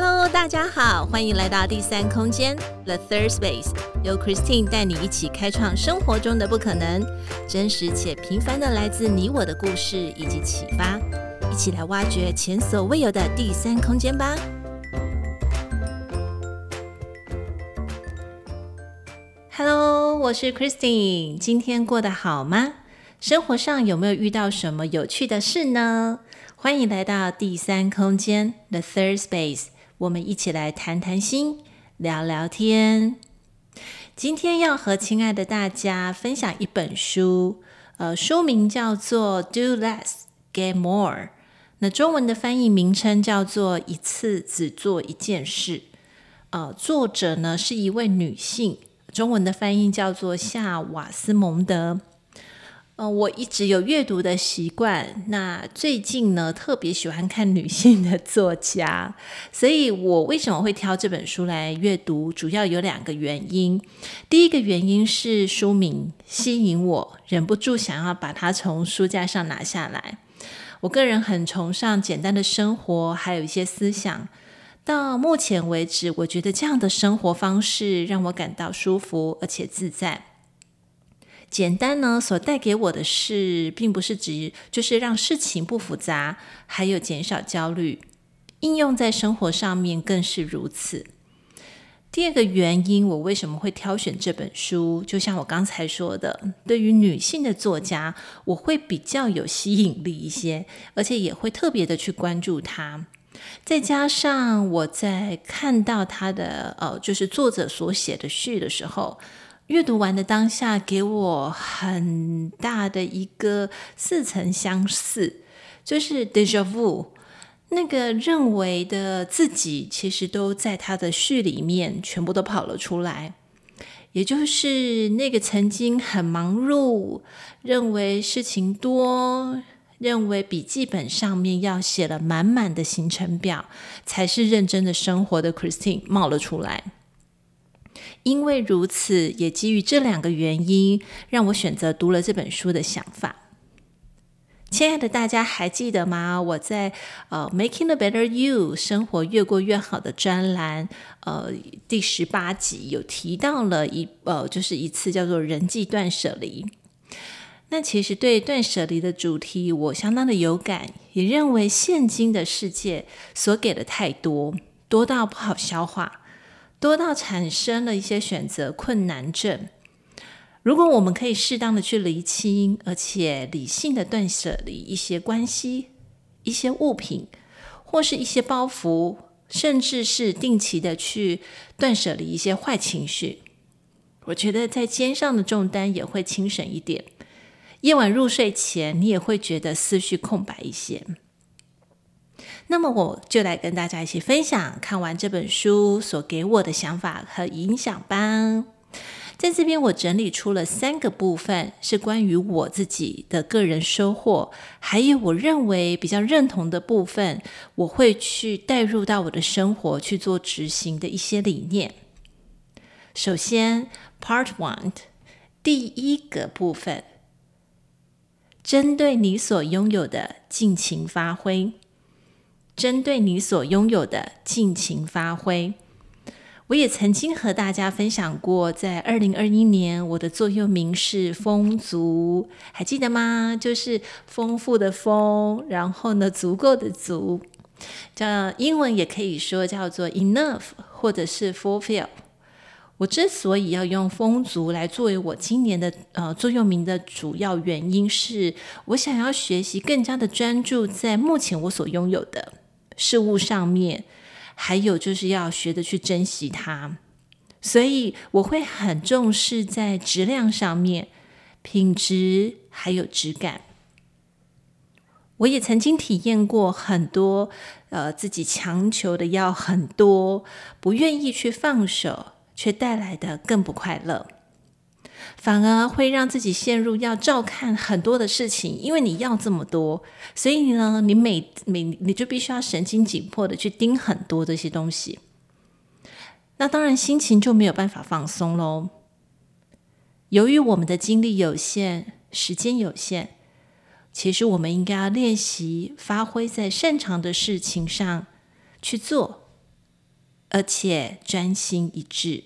Hello，大家好，欢迎来到第三空间 The Third Space，由 Christine 带你一起开创生活中的不可能，真实且平凡的来自你我的故事以及启发，一起来挖掘前所未有的第三空间吧。Hello，我是 Christine，今天过得好吗？生活上有没有遇到什么有趣的事呢？欢迎来到第三空间 The Third Space。我们一起来谈谈心，聊聊天。今天要和亲爱的大家分享一本书，呃，书名叫做《Do Less, Get More》，那中文的翻译名称叫做“一次只做一件事”。呃，作者呢是一位女性，中文的翻译叫做夏瓦斯蒙德。嗯、我一直有阅读的习惯。那最近呢，特别喜欢看女性的作家，所以我为什么会挑这本书来阅读？主要有两个原因。第一个原因是书名吸引我，忍不住想要把它从书架上拿下来。我个人很崇尚简单的生活，还有一些思想。到目前为止，我觉得这样的生活方式让我感到舒服而且自在。简单呢，所带给我的是，并不是指就是让事情不复杂，还有减少焦虑。应用在生活上面更是如此。第二个原因，我为什么会挑选这本书？就像我刚才说的，对于女性的作家，我会比较有吸引力一些，而且也会特别的去关注她。再加上我在看到她的呃，就是作者所写的序的时候。阅读完的当下，给我很大的一个似曾相似，就是 deja vu 那个认为的自己，其实都在他的序里面全部都跑了出来。也就是那个曾经很忙碌，认为事情多，认为笔记本上面要写了满满的行程表，才是认真的生活的 Christine 冒了出来。因为如此，也基于这两个原因，让我选择读了这本书的想法。亲爱的大家还记得吗？我在呃《Making a Better You》生活越过越好的专栏，呃第十八集有提到了一呃，就是一次叫做人际断舍离。那其实对断舍离的主题，我相当的有感，也认为现今的世界所给的太多，多到不好消化。多到产生了一些选择困难症。如果我们可以适当的去厘清，而且理性的断舍离一些关系、一些物品，或是一些包袱，甚至是定期的去断舍离一些坏情绪，我觉得在肩上的重担也会轻省一点。夜晚入睡前，你也会觉得思绪空白一些。那么我就来跟大家一起分享看完这本书所给我的想法和影响吧。在这边我整理出了三个部分，是关于我自己的个人收获，还有我认为比较认同的部分，我会去带入到我的生活去做执行的一些理念。首先，Part One，第一个部分，针对你所拥有的尽情发挥。针对你所拥有的尽情发挥，我也曾经和大家分享过，在二零二一年，我的座右铭是“丰足”，还记得吗？就是丰富的丰，然后呢，足够的足，叫英文也可以说叫做 “enough” 或者是 “fulfill”。我之所以要用“丰足”来作为我今年的呃座右铭的主要原因，是我想要学习更加的专注在目前我所拥有的。事物上面，还有就是要学着去珍惜它，所以我会很重视在质量上面，品质还有质感。我也曾经体验过很多，呃，自己强求的要很多，不愿意去放手，却带来的更不快乐。反而会让自己陷入要照看很多的事情，因为你要这么多，所以呢，你每每你就必须要神经紧迫的去盯很多这些东西。那当然心情就没有办法放松喽。由于我们的精力有限，时间有限，其实我们应该要练习发挥在擅长的事情上去做，而且专心一致。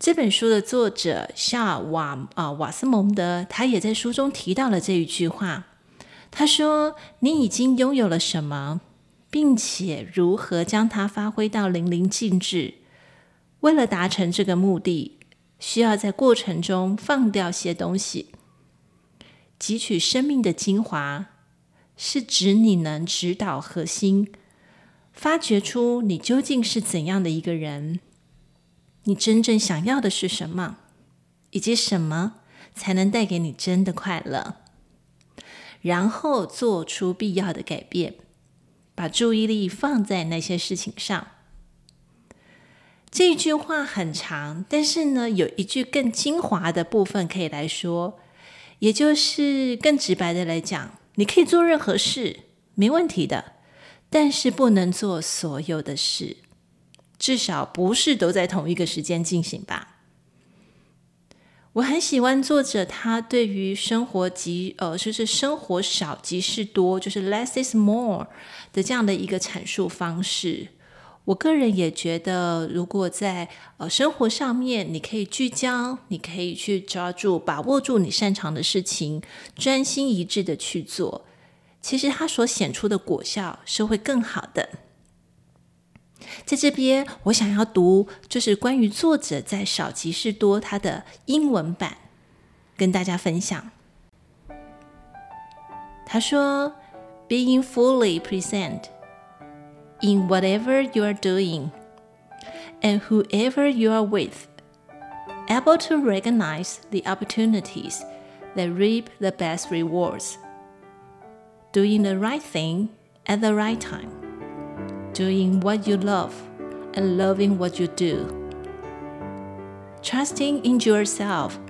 这本书的作者夏瓦啊、瓦斯蒙德，他也在书中提到了这一句话。他说：“你已经拥有了什么，并且如何将它发挥到淋漓尽致？为了达成这个目的，需要在过程中放掉些东西，汲取生命的精华，是指你能指导核心，发掘出你究竟是怎样的一个人，你真正想要的是什么，以及什么才能带给你真的快乐。”然后做出必要的改变，把注意力放在那些事情上。这句话很长，但是呢，有一句更精华的部分可以来说，也就是更直白的来讲，你可以做任何事，没问题的，但是不能做所有的事，至少不是都在同一个时间进行吧。我很喜欢作者他对于生活即呃，就是生活少即是多，就是 less is more 的这样的一个阐述方式。我个人也觉得，如果在呃生活上面，你可以聚焦，你可以去抓住、把握住你擅长的事情，专心一致的去做，其实它所显出的果效是会更好的。在这边，我想要读就是关于作者在《少即是多》他的英文版，跟大家分享。他说：“Being fully present in whatever you are doing and whoever you are with, able to recognize the opportunities that reap the best rewards, doing the right thing at the right time.” Doing what you love and loving what you do. Trusting in yourself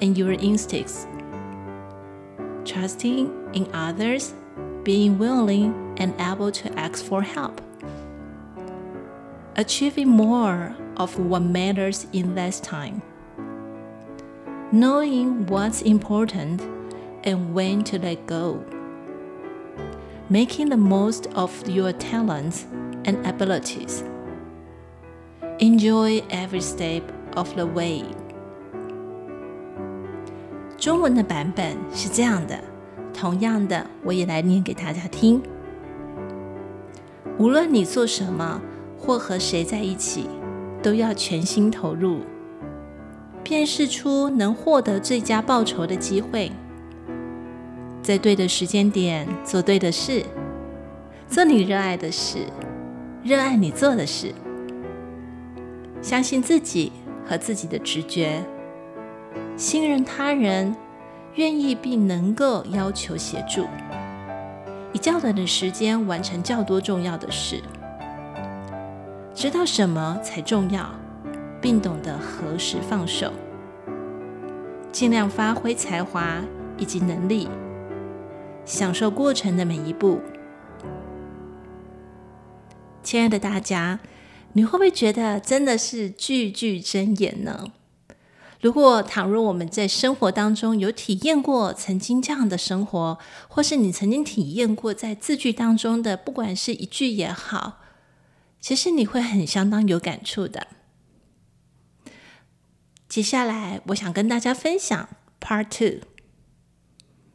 and your instincts. Trusting in others, being willing and able to ask for help. Achieving more of what matters in less time. Knowing what's important and when to let go. Making the most of your talents and abilities. Enjoy every step of the way. 中文的版本是这样的，同样的，我也来念给大家听。无论你做什么或和谁在一起，都要全心投入，辨识出能获得最佳报酬的机会，在对的时间点做对的事，做你热爱的事。热爱你做的事，相信自己和自己的直觉，信任他人，愿意并能够要求协助，以较短的时间完成较多重要的事，知道什么才重要，并懂得何时放手，尽量发挥才华以及能力，享受过程的每一步。亲爱的大家，你会不会觉得真的是句句真言呢？如果倘若我们在生活当中有体验过曾经这样的生活，或是你曾经体验过在字句当中的，不管是一句也好，其实你会很相当有感触的。接下来，我想跟大家分享 Part Two。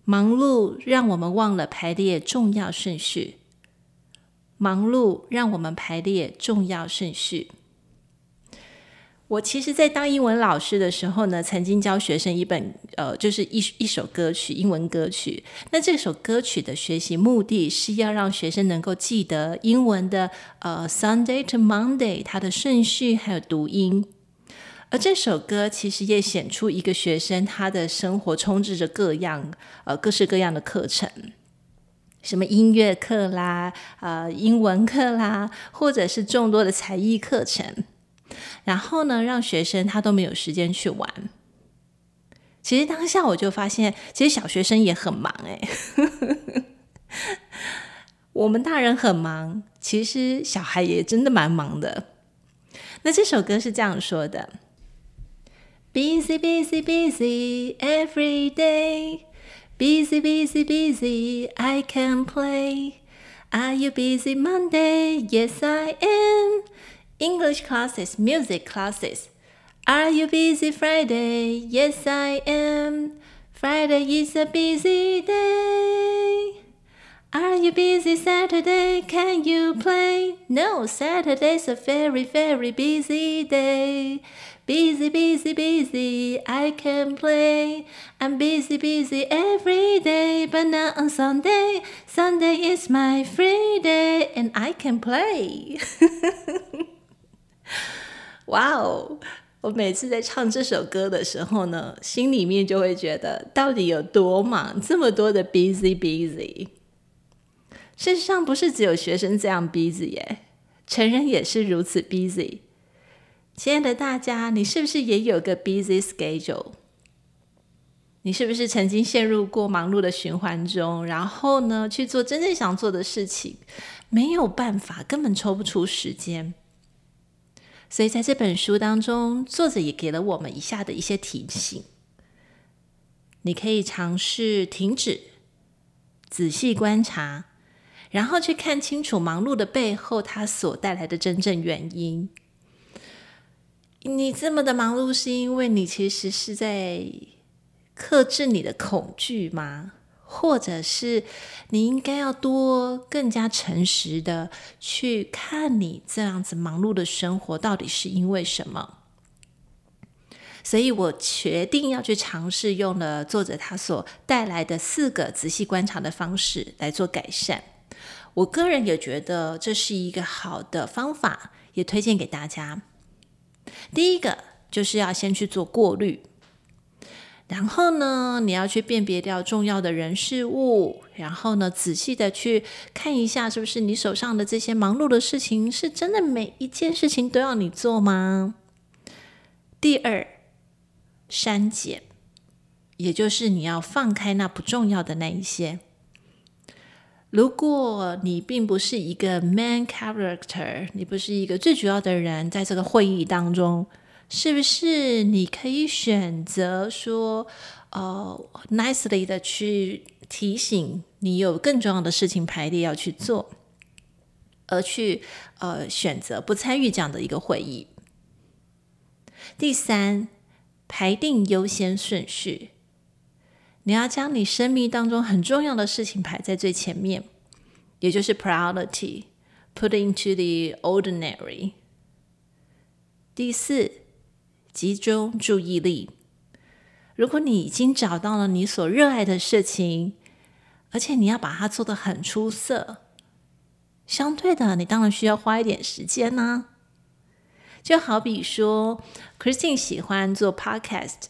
忙碌让我们忘了排列重要顺序。忙碌让我们排列重要顺序。我其实，在当英文老师的时候呢，曾经教学生一本，呃，就是一一首歌曲，英文歌曲。那这首歌曲的学习目的是要让学生能够记得英文的，呃，Sunday to Monday 它的顺序还有读音。而这首歌其实也显出一个学生他的生活充斥着各样，呃，各式各样的课程。什么音乐课啦，呃，英文课啦，或者是众多的才艺课程，然后呢，让学生他都没有时间去玩。其实当下我就发现，其实小学生也很忙哎。我们大人很忙，其实小孩也真的蛮忙的。那这首歌是这样说的：Busy, busy, busy every day. Busy, busy, busy, I can play. Are you busy Monday? Yes, I am. English classes, music classes. Are you busy Friday? Yes, I am. Friday is a busy day. Are you busy Saturday? Can you play? No, Saturday's a very, very busy day. Busy, busy, busy, I can play. I'm busy, busy every day, but not on Sunday. Sunday is my free day, and I can play.哇哦！我每次在唱这首歌的时候呢，心里面就会觉得，到底有多忙？这么多的 busy busy。事实上，不是只有学生这样 busy 耶，成人也是如此 busy。 亲爱的大家，你是不是也有个 busy schedule？你是不是曾经陷入过忙碌的循环中，然后呢，去做真正想做的事情，没有办法，根本抽不出时间。所以在这本书当中，作者也给了我们以下的一些提醒：你可以尝试停止，仔细观察，然后去看清楚忙碌的背后，它所带来的真正原因。你这么的忙碌，是因为你其实是在克制你的恐惧吗？或者是你应该要多更加诚实的去看你这样子忙碌的生活到底是因为什么？所以我决定要去尝试用了作者他所带来的四个仔细观察的方式来做改善。我个人也觉得这是一个好的方法，也推荐给大家。第一个就是要先去做过滤，然后呢，你要去辨别掉重要的人事物，然后呢，仔细的去看一下，是不是你手上的这些忙碌的事情，是真的每一件事情都要你做吗？第二，删减，也就是你要放开那不重要的那一些。如果你并不是一个 main character，你不是一个最主要的人，在这个会议当中，是不是你可以选择说，呃，nicely 的去提醒你有更重要的事情排列要去做，而去呃选择不参与这样的一个会议。第三，排定优先顺序。你要将你生命当中很重要的事情排在最前面，也就是 priority，put into the ordinary。第四，集中注意力。如果你已经找到了你所热爱的事情，而且你要把它做得很出色，相对的，你当然需要花一点时间呢、就好比说，Christine 喜欢做 podcast。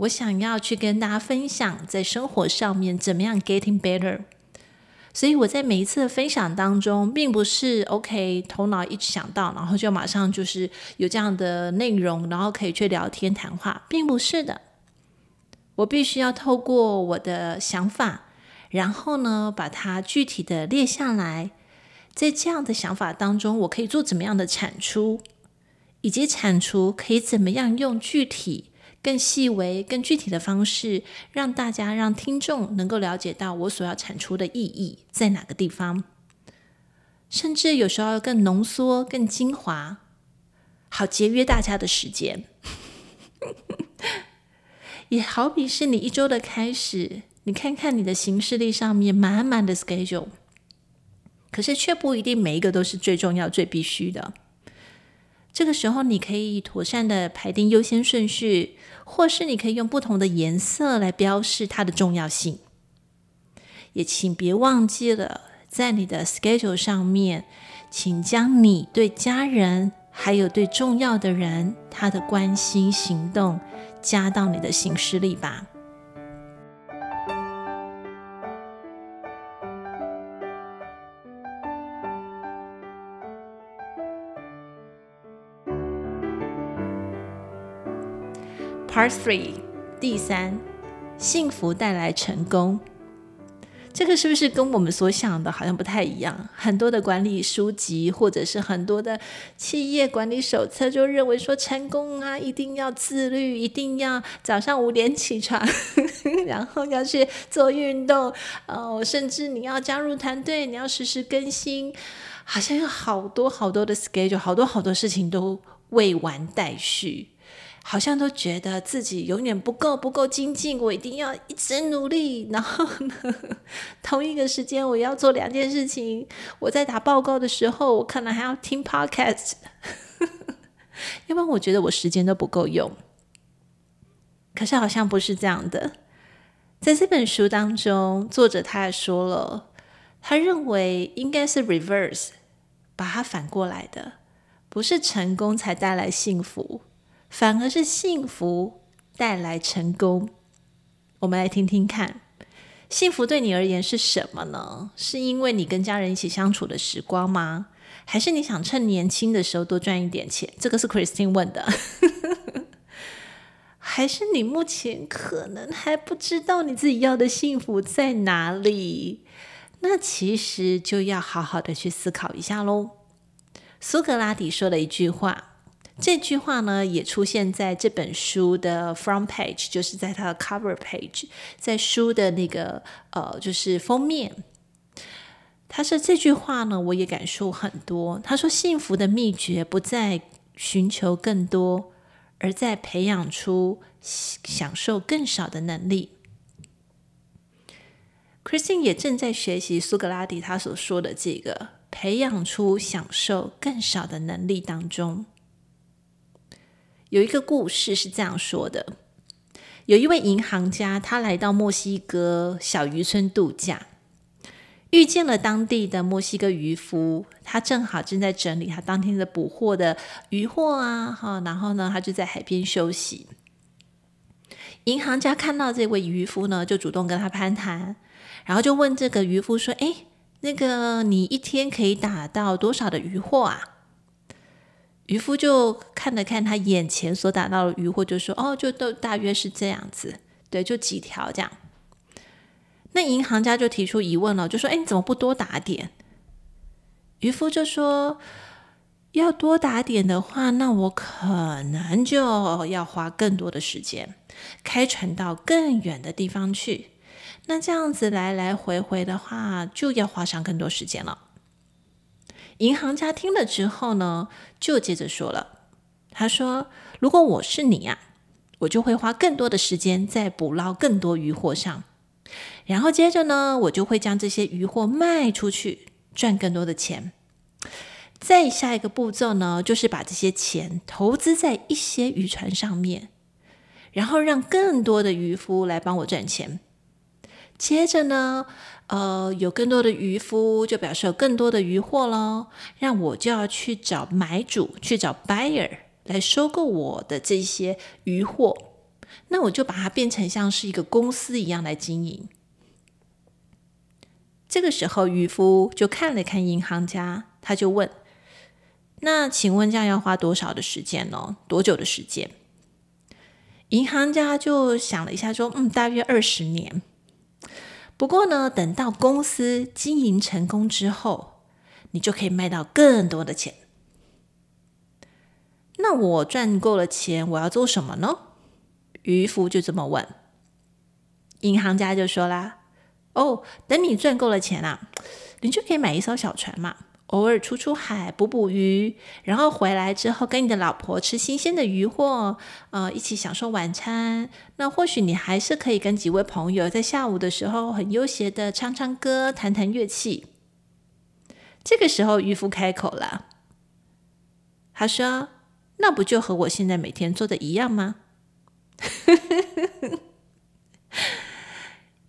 我想要去跟大家分享在生活上面怎么样 getting better，所以我在每一次的分享当中，并不是 OK 头脑一直想到，然后就马上就是有这样的内容，然后可以去聊天谈话，并不是的。我必须要透过我的想法，然后呢，把它具体的列下来，在这样的想法当中，我可以做怎么样的产出，以及产出可以怎么样用具体。更细微、更具体的方式，让大家、让听众能够了解到我所要产出的意义在哪个地方，甚至有时候更浓缩、更精华，好节约大家的时间。也好比是你一周的开始，你看看你的行事历上面满满的 schedule，可是却不一定每一个都是最重要、最必须的。这个时候，你可以妥善的排定优先顺序，或是你可以用不同的颜色来标示它的重要性。也请别忘记了，在你的 schedule 上面，请将你对家人还有对重要的人他的关心行动加到你的行事历吧。Part three，第三，幸福带来成功。这个是不是跟我们所想的好像不太一样？很多的管理书籍，或者是很多的企业管理手册，就认为说成功啊，一定要自律，一定要早上五点起床，然后要去做运动，哦，甚至你要加入团队，你要时时更新，好像有好多好多的 schedule，好多好多事情都未完待续。好像都觉得自己永远不够，不够精进，我一定要一直努力。然后呢，同一个时间我要做两件事情。我在打报告的时候，我可能还要听 podcast，因为我觉得我时间都不够用。可是好像不是这样的，在这本书当中，作者他也说了，他认为应该是 reverse，把它反过来的，不是成功才带来幸福。反而是幸福带来成功。我们来听听看，幸福对你而言是什么呢？是因为你跟家人一起相处的时光吗？还是你想趁年轻的时候多赚一点钱？这个是 Christine 问的。还是你目前可能还不知道你自己要的幸福在哪里？那其实就要好好的去思考一下喽。苏格拉底说了一句话。这句话呢，也出现在这本书的 front page，就是在它的 cover page，在书的那个呃，就是封面。他说这句话呢，我也感受很多。他说，幸福的秘诀不在寻求更多，而在培养出享受更少的能力。Christine 也正在学习苏格拉底他所说的这个培养出享受更少的能力当中。有一个故事是这样说的：有一位银行家，他来到墨西哥小渔村度假，遇见了当地的墨西哥渔夫。他正好正在整理他当天的捕获的渔获啊，哈，然后呢，他就在海边休息。银行家看到这位渔夫呢，就主动跟他攀谈，然后就问这个渔夫说：“哎，那个你一天可以打到多少的渔获啊？”渔夫就看了看他眼前所打到的鱼，或，就说：“哦，就都大约是这样子，对，就几条这样。”那银行家就提出疑问了，就说：“哎，你怎么不多打点？”渔夫就说：“要多打点的话，那我可能就要花更多的时间，开船到更远的地方去。那这样子来来回回的话，就要花上更多时间了。”银行家听了之后呢，就接着说了：“他说，如果我是你呀，我就会花更多的时间在捕捞更多渔获上，然后接着呢，我就会将这些渔获卖出去，赚更多的钱。再下一个步骤呢，就是把这些钱投资在一些渔船上面，然后让更多的渔夫来帮我赚钱。接着呢。”呃，有更多的渔夫，就表示有更多的渔获喽。让我就要去找买主，去找 buyer 来收购我的这些渔获。那我就把它变成像是一个公司一样来经营。这个时候，渔夫就看了看银行家，他就问：“那请问这样要花多少的时间呢？多久的时间？”银行家就想了一下，说：“嗯，大约二十年。”不过呢，等到公司经营成功之后，你就可以卖到更多的钱。那我赚够了钱，我要做什么呢？渔夫就这么问。银行家就说啦：“哦，等你赚够了钱啊，你就可以买一艘小船嘛。”偶尔出出海捕捕鱼，然后回来之后跟你的老婆吃新鲜的鱼货，呃，一起享受晚餐。那或许你还是可以跟几位朋友在下午的时候很悠闲的唱唱歌、弹弹乐器。这个时候渔夫开口了，他说：“那不就和我现在每天做的一样吗？”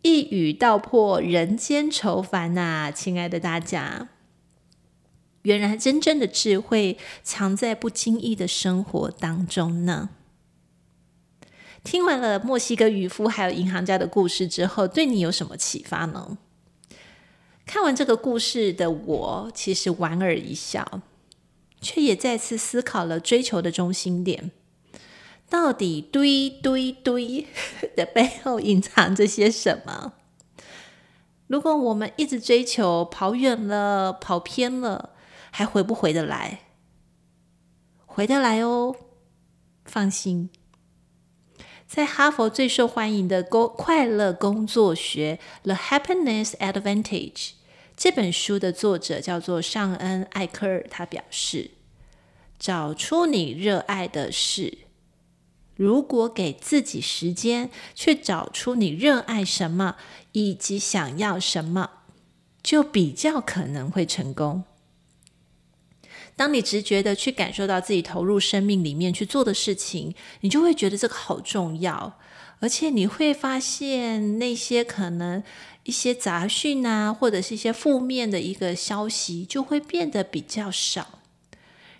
一语道破人间愁烦呐、啊，亲爱的大家。原来真正的智慧藏在不经意的生活当中呢。听完了墨西哥渔夫还有银行家的故事之后，对你有什么启发呢？看完这个故事的我，其实莞尔一笑，却也再次思考了追求的中心点，到底堆堆堆 的背后隐藏着些什么？如果我们一直追求跑远了、跑偏了，还回不回得来？回得来哦，放心。在哈佛最受欢迎的工快乐工作学《The Happiness Advantage》这本书的作者叫做尚恩·艾克尔，他表示：找出你热爱的事。如果给自己时间去找出你热爱什么以及想要什么，就比较可能会成功。当你直觉的去感受到自己投入生命里面去做的事情，你就会觉得这个好重要，而且你会发现那些可能一些杂讯啊，或者是一些负面的一个消息，就会变得比较少，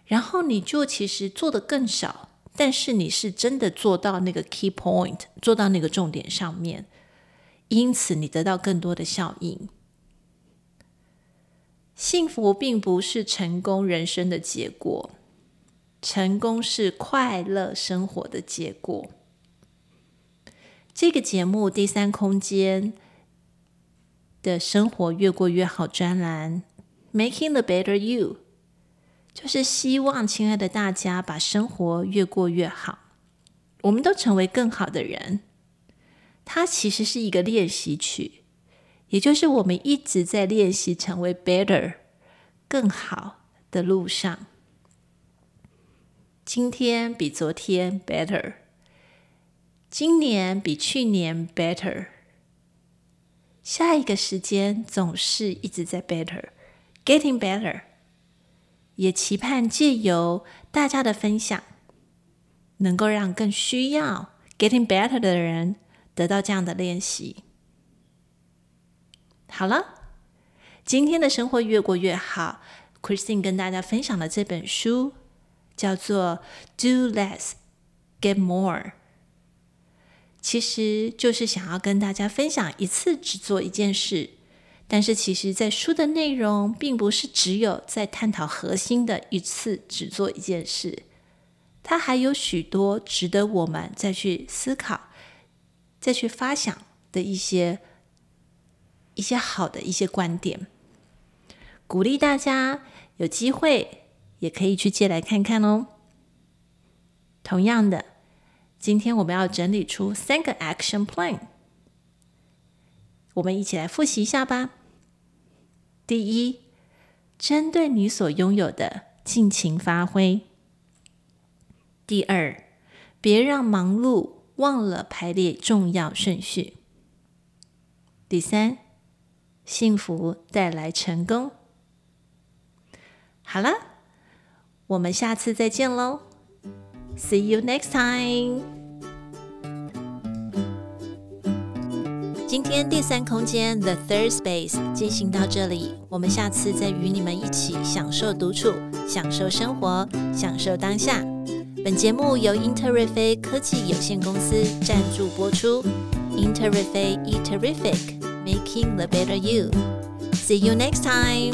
然后你就其实做得更少，但是你是真的做到那个 key point，做到那个重点上面，因此你得到更多的效应。幸福并不是成功人生的结果，成功是快乐生活的结果。这个节目《第三空间》的生活越过越好专栏，Making the Better You，就是希望亲爱的大家把生活越过越好，我们都成为更好的人。它其实是一个练习曲。也就是我们一直在练习成为 better 更好的路上。今天比昨天 better，今年比去年 better，下一个时间总是一直在 better，getting better。也期盼借由大家的分享，能够让更需要 getting better 的人得到这样的练习。好了，今天的生活越过越好。Christine 跟大家分享的这本书叫做《Do Less, Get More》，其实就是想要跟大家分享一次只做一件事。但是，其实，在书的内容并不是只有在探讨核心的一次只做一件事，它还有许多值得我们再去思考、再去发想的一些。一些好的一些观点，鼓励大家有机会也可以去借来看看哦。同样的，今天我们要整理出三个 action plan，我们一起来复习一下吧。第一，针对你所拥有的尽情发挥。第二，别让忙碌忘了排列重要顺序。第三。幸福带来成功。好了，我们下次再见喽！See you next time。今天第三空间 The Third Space 进行到这里，我们下次再与你们一起享受独处，享受生活，享受当下。本节目由 Interific 科技有限公司赞助播出。Interific Eat Terrific。Making the better you. See you next time.